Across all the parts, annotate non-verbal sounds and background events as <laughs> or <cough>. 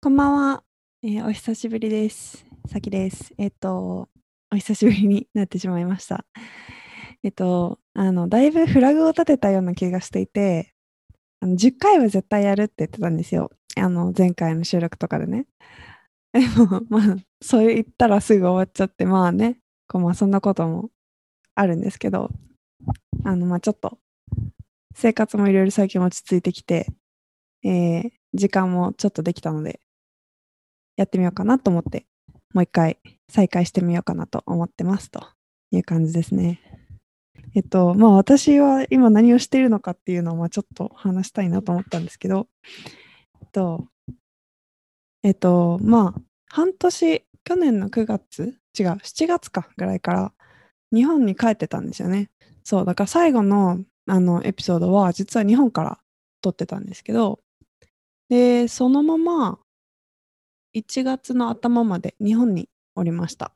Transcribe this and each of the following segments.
こんばんは。えーお久しぶりです。さきです。えっと、お久しぶりになってしまいました。えっと、あの、だいぶフラグを立てたような気がしていて、あの、10回は絶対やるって言ってたんですよ。あの、前回の収録とかでね。でも、<laughs> まあ、そう言ったらすぐ終わっちゃって、まあね、こう、まあ、そんなこともあるんですけど、あの、まあ、ちょっと、生活もいろいろ最近落ち着いてきて、えー時間もちょっとできたので、やってみようかなと思って、もう一回再開してみようかなと思ってますという感じですね。えっと、まあ私は今何をしているのかっていうのをちょっと話したいなと思ったんですけど、えっと、えっと、まあ半年、去年の9月、違う、7月かぐらいから日本に帰ってたんですよね。そう、だから最後のあのエピソードは実は日本から撮ってたんですけど、で、そのまま1月の頭まで日本におりました。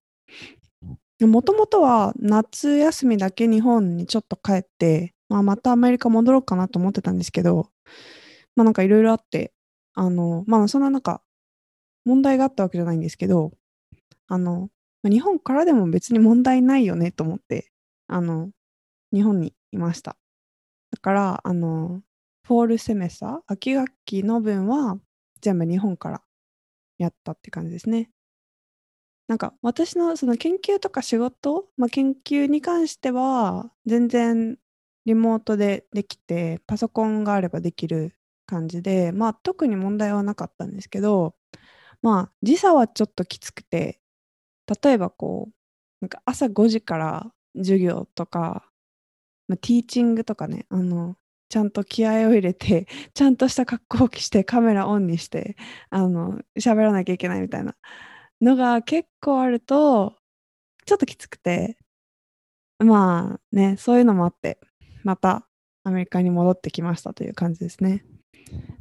もともとは夏休みだけ日本にちょっと帰って、まあ、またアメリカ戻ろうかなと思ってたんですけど、まあなんかいろいろあって、あの、まあそんななんか問題があったわけじゃないんですけど、あの、日本からでも別に問題ないよねと思って、あの、日本にいました。だから、あの、フォールセメスター、秋学期の分は全部日本からやったって感じですね。なんか私のその研究とか仕事、まあ、研究に関しては全然リモートでできてパソコンがあればできる感じでまあ特に問題はなかったんですけどまあ時差はちょっときつくて例えばこうなんか朝5時から授業とか、まあ、ティーチングとかねあのちゃんと気合を入れて <laughs> ちゃんとした格好を着してカメラオンにしてあの喋らなきゃいけないみたいなのが結構あるとちょっときつくてまあねそういうのもあってまたアメリカに戻ってきましたという感じですね。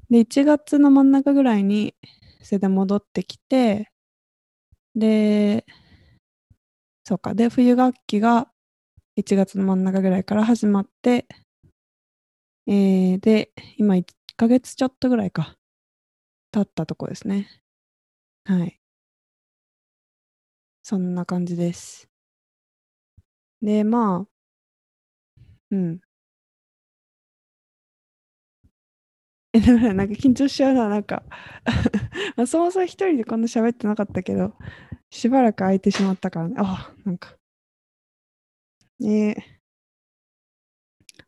で1月の真ん中ぐらいにそれで戻ってきてでそうかで冬学期が1月の真ん中ぐらいから始まってえー、で今1ヶ月ちょっとぐらいか経ったとこですね。はい。そんな感じです。で、まあ、うん。え、だからなんか緊張しちゃうな、なんか <laughs> まあ、そもそも一人でこんな喋ってなかったけど、しばらく空いてしまったからね。あ、なんか。えー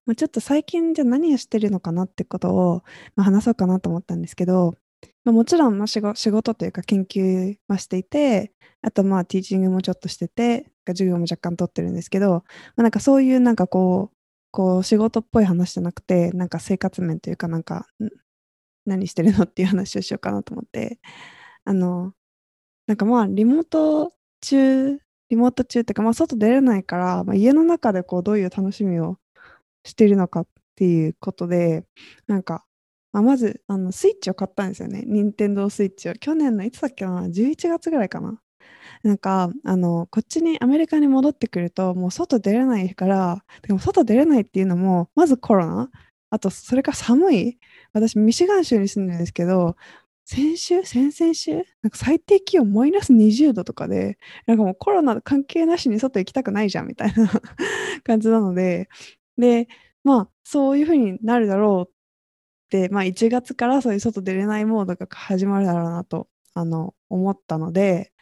まあ、ちょっと最近じゃあ何をしてるのかなってことを、まあ、話そうかなと思ったんですけど、まあ、もちろんまあ仕事というか研究はしていて、あとまあティーチングもちょっとしてて、授業も若干取ってるんですけど、まあ、なんかそういうなんかこう、こう仕事っぽい話じゃなくて、なんか生活面というかなんか、何してるのっていう話をしようかなと思って、あの、なんかまあリモート中、リモート中っていうかまあ外出れないから、まあ、家の中でこうどういう楽しみをしてるのかっていうことで、なんか、まあ、まずあのスイッチを買ったんですよね。任天堂スイッチを。去年のいつだっけな ?11 月ぐらいかな。なんか、あの、こっちにアメリカに戻ってくると、もう外出れないから、でも外出れないっていうのも、まずコロナ、あとそれから寒い。私、ミシガン州に住んでるんですけど、先週？先々週？なんか最低気温マイナス20度とかで、なんかもうコロナ関係なしに外行きたくないじゃんみたいな <laughs> 感じなので、で、まあ、そういう風になるだろうって、まあ、1月からそういう外出れないモードが始まるだろうなと、あの、思ったので、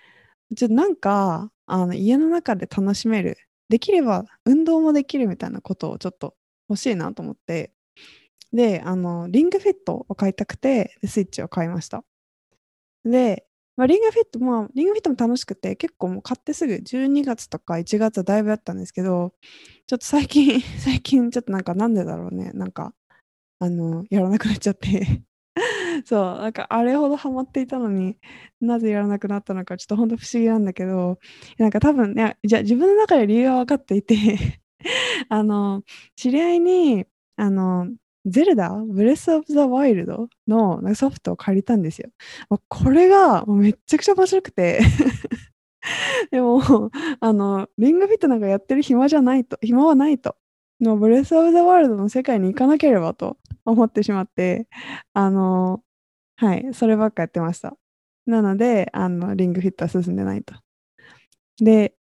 ちょなんか、あの、家の中で楽しめる、できれば運動もできるみたいなことをちょっと欲しいなと思って、で、あの、リングフィットを買いたくて、スイッチを買いました。で、まあ、リングフィット、まあ、リングフィットも楽しくて、結構もう買ってすぐ12月とか1月はだいぶやったんですけど、ちょっと最近、<laughs> 最近ちょっとなんかなんでだろうね、なんか、あの、やらなくなっちゃって。<laughs> そう、なんかあれほどハマっていたのになぜやらなくなったのかちょっとほんと不思議なんだけど、なんか多分ね、じゃ自分の中で理由は分かっていて <laughs> あの、知り合いに、あの、ゼルダ、ブレス・オブ・ザ・ワイルドのなんかソフトを借りたんですよ。もうこれがもうめっちゃくちゃ面白くて <laughs> でも、あの、リングフィットなんかやってる暇じゃないと、暇はないと。のブレス・オブ・ザ・ワールドの世界に行かなければと思ってしまって、あの、はい、そればっかやってました。なので、あの、リングフィットは進んでないと。で、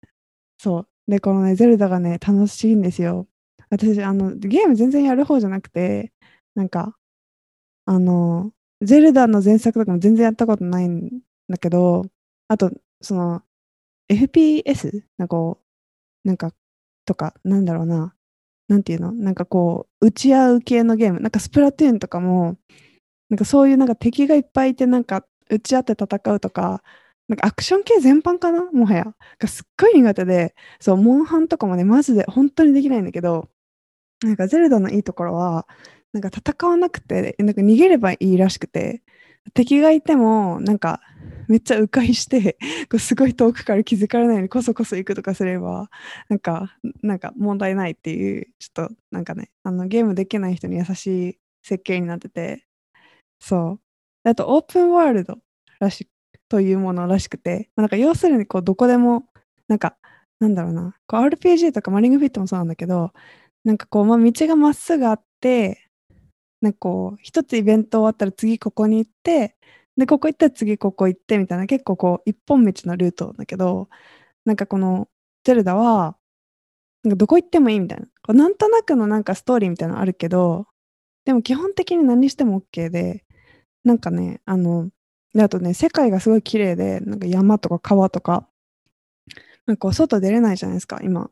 そう。で、このね、ゼルダがね、楽しいんですよ。私、あの、ゲーム全然やる方じゃなくて、なんか、あの、ゼルダの前作とかも全然やったことないんだけど、あと、その、FPS? なんかこう、なんか、とか、なんだろうな。なんていうのなんかこう、打ち合う系のゲーム。なんかスプラトゥーンとかも、なんかそういうなんか敵がいっぱいいて、なんか打ち合って戦うとか、なんかアクション系全般かなもはや。がすっごい苦手で、そう、モンハンとかもね、マジで本当にできないんだけど、なんかゼルダのいいところは、なんか戦わなくて、なんか逃げればいいらしくて、敵がいても、なんかめっちゃ迂回して、こうすごい遠くから気づかれないようにこそこそ行くとかすれば、なんか、なんか問題ないっていう、ちょっとなんかね、あのゲームできない人に優しい設計になってて、そう。あとオープンワールドらしというものらしくて、なんか要するにこうどこでも、なんか、なんだろうな、こう RPG とかマリングフィットもそうなんだけど、なんかこう、まあ、道がまっすぐあって、なんかこう、一つイベント終わったら次ここに行って、で、ここ行ったら次ここ行ってみたいな、結構こう、一本道のルートだけど、なんかこの、ゼルダは、なんかどこ行ってもいいみたいな。こうなんとなくのなんかストーリーみたいなのあるけど、でも基本的に何しても OK で、なんかね、あの、であとね、世界がすごい綺麗で、なんか山とか川とか、なんか外出れないじゃないですか、今。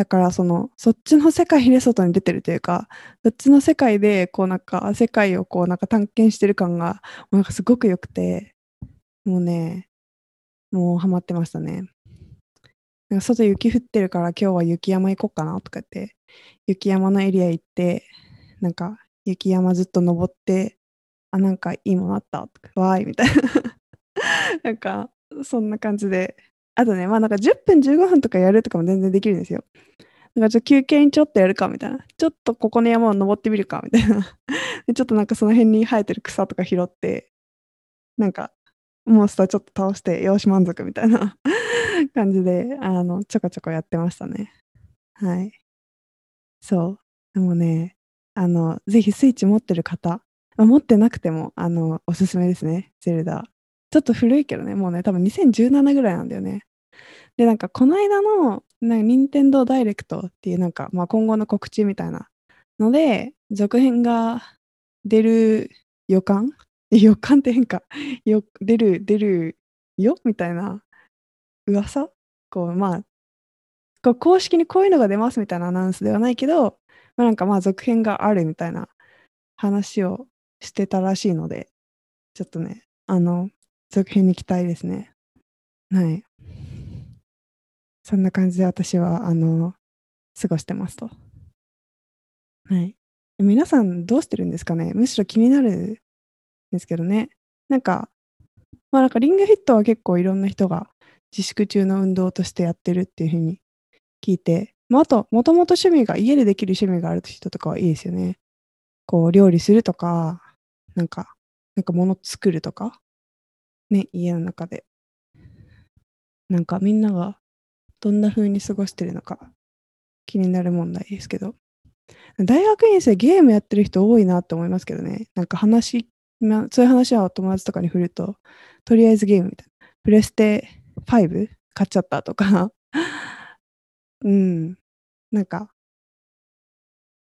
だからその、そっちの世界で外に出てるというか、そっちの世界で、こうなんか、世界をこうなんか探検してる感が、もうなんかすごく良くて、もうね、もうハマってましたね。なんか外雪降ってるから今日は雪山行こうかなとか言って、雪山のエリア行って、なんか雪山ずっと登って、あ、なんかいいものあったとか、わーいみたいな。<laughs> なんか、そんな感じで。あとね、まあなんか10分15分とかやるとかも全然できるんですよ。なんかちょ休憩にちょっとやるかみたいな。ちょっとここの山を登ってみるかみたいな。<laughs> ちょっとなんかその辺に生えてる草とか拾って、なんかモンスターちょっと倒して、よし満足みたいな <laughs> 感じで、あの、ちょこちょこやってましたね。はい。そう。でもね、あの、ぜひスイッチ持ってる方、ま、持ってなくても、あの、おすすめですね、ゼルダ。ちょっと古いけどね、もうね、多分2017ぐらいなんだよね。で、なんかこの間の、なんか任天堂ダイレクトっていうなんか、まあ、今後の告知みたいなので、続編が出る予感？<laughs> 予感って変か。よ出る出るよ？みたいな噂？こう、まあ、こう公式にこういうのが出ますみたいなアナウンスではないけど、ま、なんか、まあ、続編があるみたいな話をしてたらしいので、ちょっとね、あの、続編に期待ですね。はい。そんな感じで私は、あの、過ごしてますと。はい。皆さんどうしてるんですかね？むしろ気になるんですけどね。なんか、まあ、なんかリングフィットは結構いろんな人が自粛中の運動としてやってるっていう風に聞いて、まあ、あと、もともと趣味が家でできる趣味がある人とかはいいですよね。こう料理するとか、なんかなんか物作るとか、ね、家の中で。なんかみんながどんな風に過ごしてるのか気になる問題ですけど。大学院生ゲームやってる人多いなって思いますけどね。なんか話、そういう話はお友達とかに振ると、とりあえずゲームみたいな。プレステ5買っちゃったとか <laughs> うん。なんか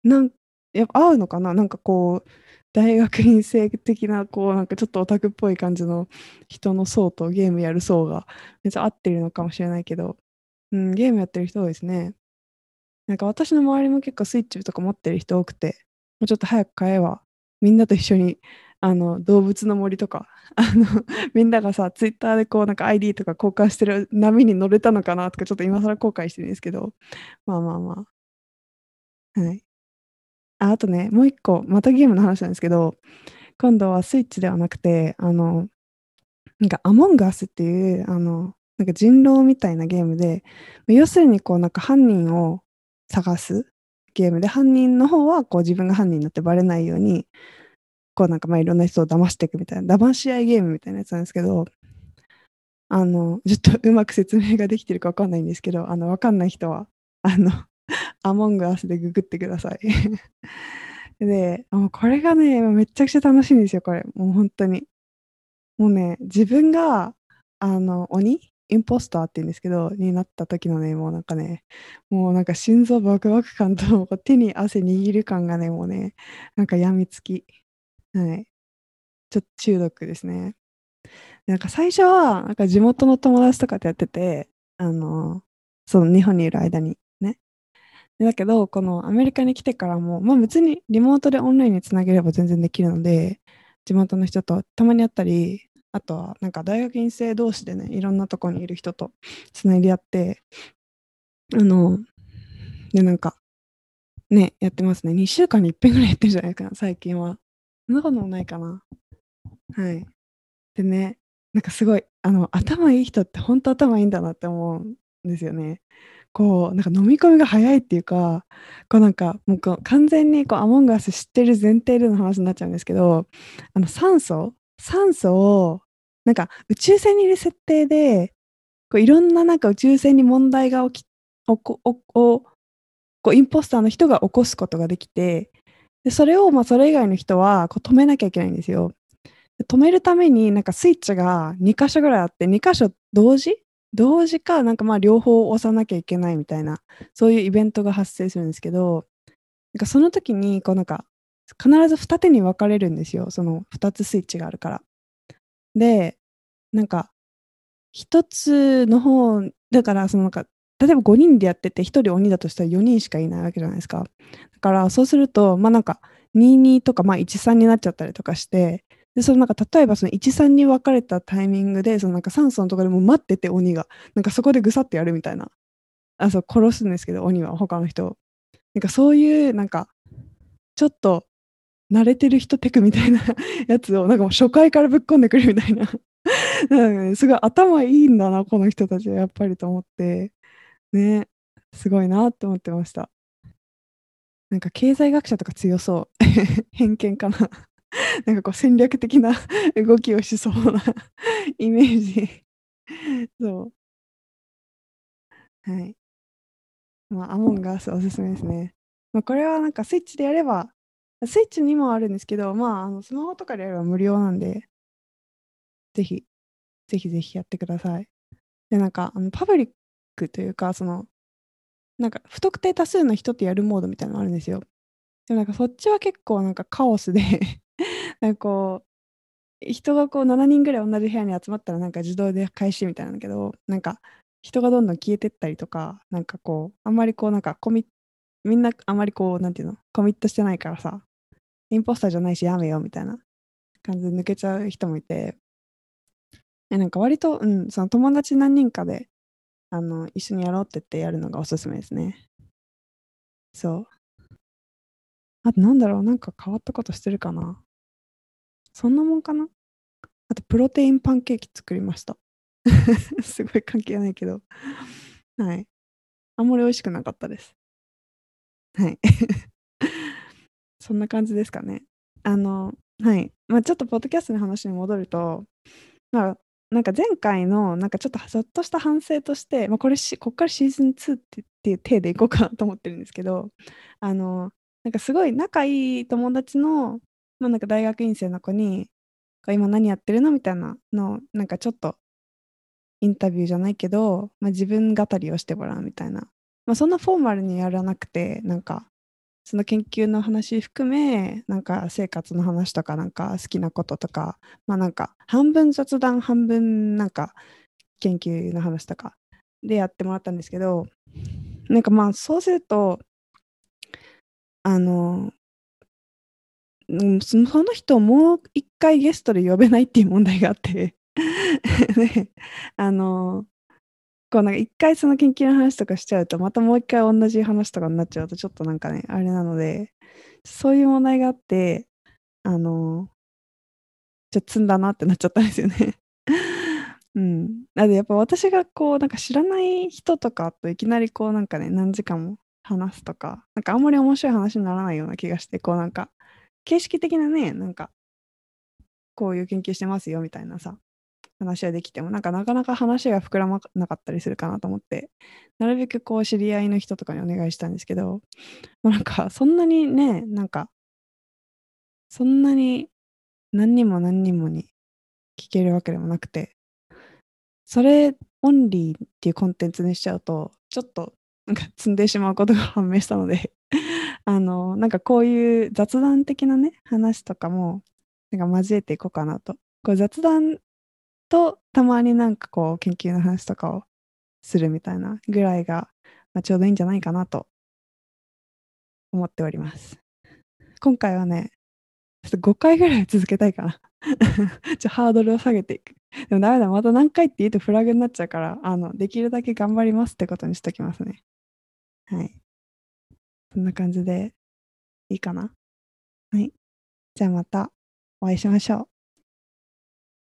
なんやっぱ合うのかな、なんかこう、大学院生的なこうなんかちょっとオタクっぽい感じの人の層とゲームやる層がめっちゃ合ってるのかもしれないけど、うん、ゲームやってる人多いですね。なんか私の周りも結構スイッチとか持ってる人多くて、もうちょっと早く買えば、みんなと一緒にあの動物の森とか、<laughs> あのみんながさ、ツイッターでこうなんか ID とか交換してる波に乗れたのかなとかちょっと今更後悔してるんですけど、まあまあまあ。はい。あ、あとね、もう一個、またゲームの話なんですけど、今度はスイッチではなくて、あの、なんかアモンガスっていう、あの、なんか人狼みたいなゲームで、要するにこうなんか犯人を探すゲームで、犯人の方はこう自分が犯人になってバレないように、こうなんかまあいろんな人を騙していくみたいな、騙し合いゲームみたいなやつなんですけど、あの、ちょっとうまく説明ができてるかわかんないんですけど、あの、わかんない人は、あの、アモングアスでググってください。<laughs> で、もうこれがね、めちゃくちゃ楽しいんですよ、これ。もうほんとに。もうね、自分が、あの、鬼インポスターって言うんですけど、になった時のね、もうなんかね、もうなんか心臓バクバク感と、<laughs> 手に汗握る感がね、もうね、なんか病みつき。はい。ちょっと中毒ですね。なんか最初は、なんか地元の友達とかとやってて、あの、その日本にいる間にね。だけど、このアメリカに来てからも、まあ別にリモートでオンラインにつなげれば全然できるので、地元の人とたまに会ったり、あとはなんか大学院生同士でね、いろんなとこにいる人とつないでやって、あの、で、なんか、ね、やってますね。2週間に1遍ぐらいやってるじゃないかな、最近は。そんなこともないかな。はい。でね、なんかすごい、あの、頭いい人ってほんと頭いいんだなって思うんですよね。こう、なんか飲み込みが早いっていうか、こうなんか、もうこう完全にこうアモンガス知ってる前提での話になっちゃうんですけど、あの酸素酸素を、なんか宇宙船にいる設定で、こういろんななんか宇宙船に問題が起きおこおおこうインポスターの人が起こすことができて、でそれをまあそれ以外の人はこう止めなきゃいけないんですよ。止めるためになんかスイッチが2箇所ぐらいあって、2箇所同時？同時か、なんかまあ両方押さなきゃいけないみたいな、そういうイベントが発生するんですけど、なんかその時に、こうなんか、必ず二手に分かれるんですよ。その2つスイッチがあるから。で、なんか、1つの方、だからそのなんか、例えば5人でやってて、1人鬼だとしたら4人しかいないわけじゃないですか。だからそうすると、まあなんか、22とかまあ13になっちゃったりとかして、で、そのなんか例えばその1、3に分かれたタイミングで、そのなんか酸素のところでも待ってて鬼が、なんかそこでぐさってやるみたいな。あ、そう、殺すんですけど、鬼は他の人。なんかそういうなんか、ちょっと慣れてる人テクみたいな <laughs> やつをなんかもう初回からぶっ込んでくるみたいな。<laughs> ね、すごい頭いいんだな、この人たちはやっぱりと思って、ね、すごいなって思ってました。なんか経済学者とか強そう。<laughs> 偏見かな。なんかこう戦略的な動きをしそうなイメージ。そう。はい。まあ、アモンガースおすすめですね。まあ、これはなんかスイッチでやれば、スイッチにもあるんですけど、まあ、あのスマホとかでやれば無料なんで、ぜひ、ぜひぜひやってください。で、なんか、あのパブリックというか、その、なんか不特定多数の人とやるモードみたいなのがあるんですよ。でもなんかそっちは結構なんかカオスで <laughs> なんかこう、人がこう7人ぐらい同じ部屋に集まったらなんか自動で開始みたいなんだけど、なんか人がどんどん消えてったりとか、なんかこう、あんまりこうなんかコミッみんなあまりこう、なんていうの、コミットしてないからさ、インポスターじゃないしやめよみたいな感じで抜けちゃう人もいて、えなんか割と、うん、その友達何人かで、あの、一緒にやろうって言ってやるのがおすすめですね。そう。あとなんだろう、なんか変わったことしてるかな？そんなもんかな？あとプロテインパンケーキ作りました。<laughs> すごい関係ないけど。はい。あんまり美味しくなかったです。はい。<laughs> そんな感じですかね。あの、はい。まあ、ちょっとポッドキャストの話に戻ると、まあ、なんか前回のなんかちょっとちょっとした反省として、まあ、これしこっからシーズン2ってっていう体でいこうかなと思ってるんですけどあのなんかすごい仲いい友達のまあ、なんか大学院生の子に、今何やってるのみたいなのなんかちょっとインタビューじゃないけど、まあ、自分語りをしてもらうみたいな。まあ、そんなフォーマルにやらなくて、なんか、その研究の話含め、なんか生活の話とか、なんか好きなこととか、まあなんか半分雑談、半分なんか研究の話とかでやってもらったんですけど、なんかまあそうすると、あの、その人をもう一回ゲストで呼べないっていう問題があって <laughs> で、あの、こうなんか一回その研究の話とかしちゃうと、またもう一回同じ話とかになっちゃうと、ちょっとなんかね、あれなので、そういう問題があって、あの、ちょっと積んだなってなっちゃったんですよね <laughs> うん。なのでやっぱ私がこう、なんか知らない人とかといきなりこうなんかね、何時間も話すとか、なんかあんまり面白い話にならないような気がして、こうなんか、形式的なね、なんか、こういう研究してますよみたいなさ、話はできても、なんかなかなか話が膨らまなかったりするかなと思って、なるべくこう知り合いの人とかにお願いしたんですけど、なんかそんなにね、なんか、そんなに何人も何人もに聞けるわけでもなくて、それオンリーっていうコンテンツにしちゃうと、ちょっとなんか積んでしまうことが判明したので <laughs> あの、なんかこういう雑談的なね、話とかも、なんか交えていこうかなと。こう雑談とたまになんかこう研究の話とかをするみたいなぐらいが、まあ、ちょうどいいんじゃないかなと思っております。今回はね、ちょっと5回ぐらい続けたいかな。<laughs> ちょハードルを下げていく。でもダメだ、また何回って言うとフラグになっちゃうから、あの、できるだけ頑張りますってことにしときますね。はい。そんな感じでいいかなはい。じゃあまたお会いしましょう。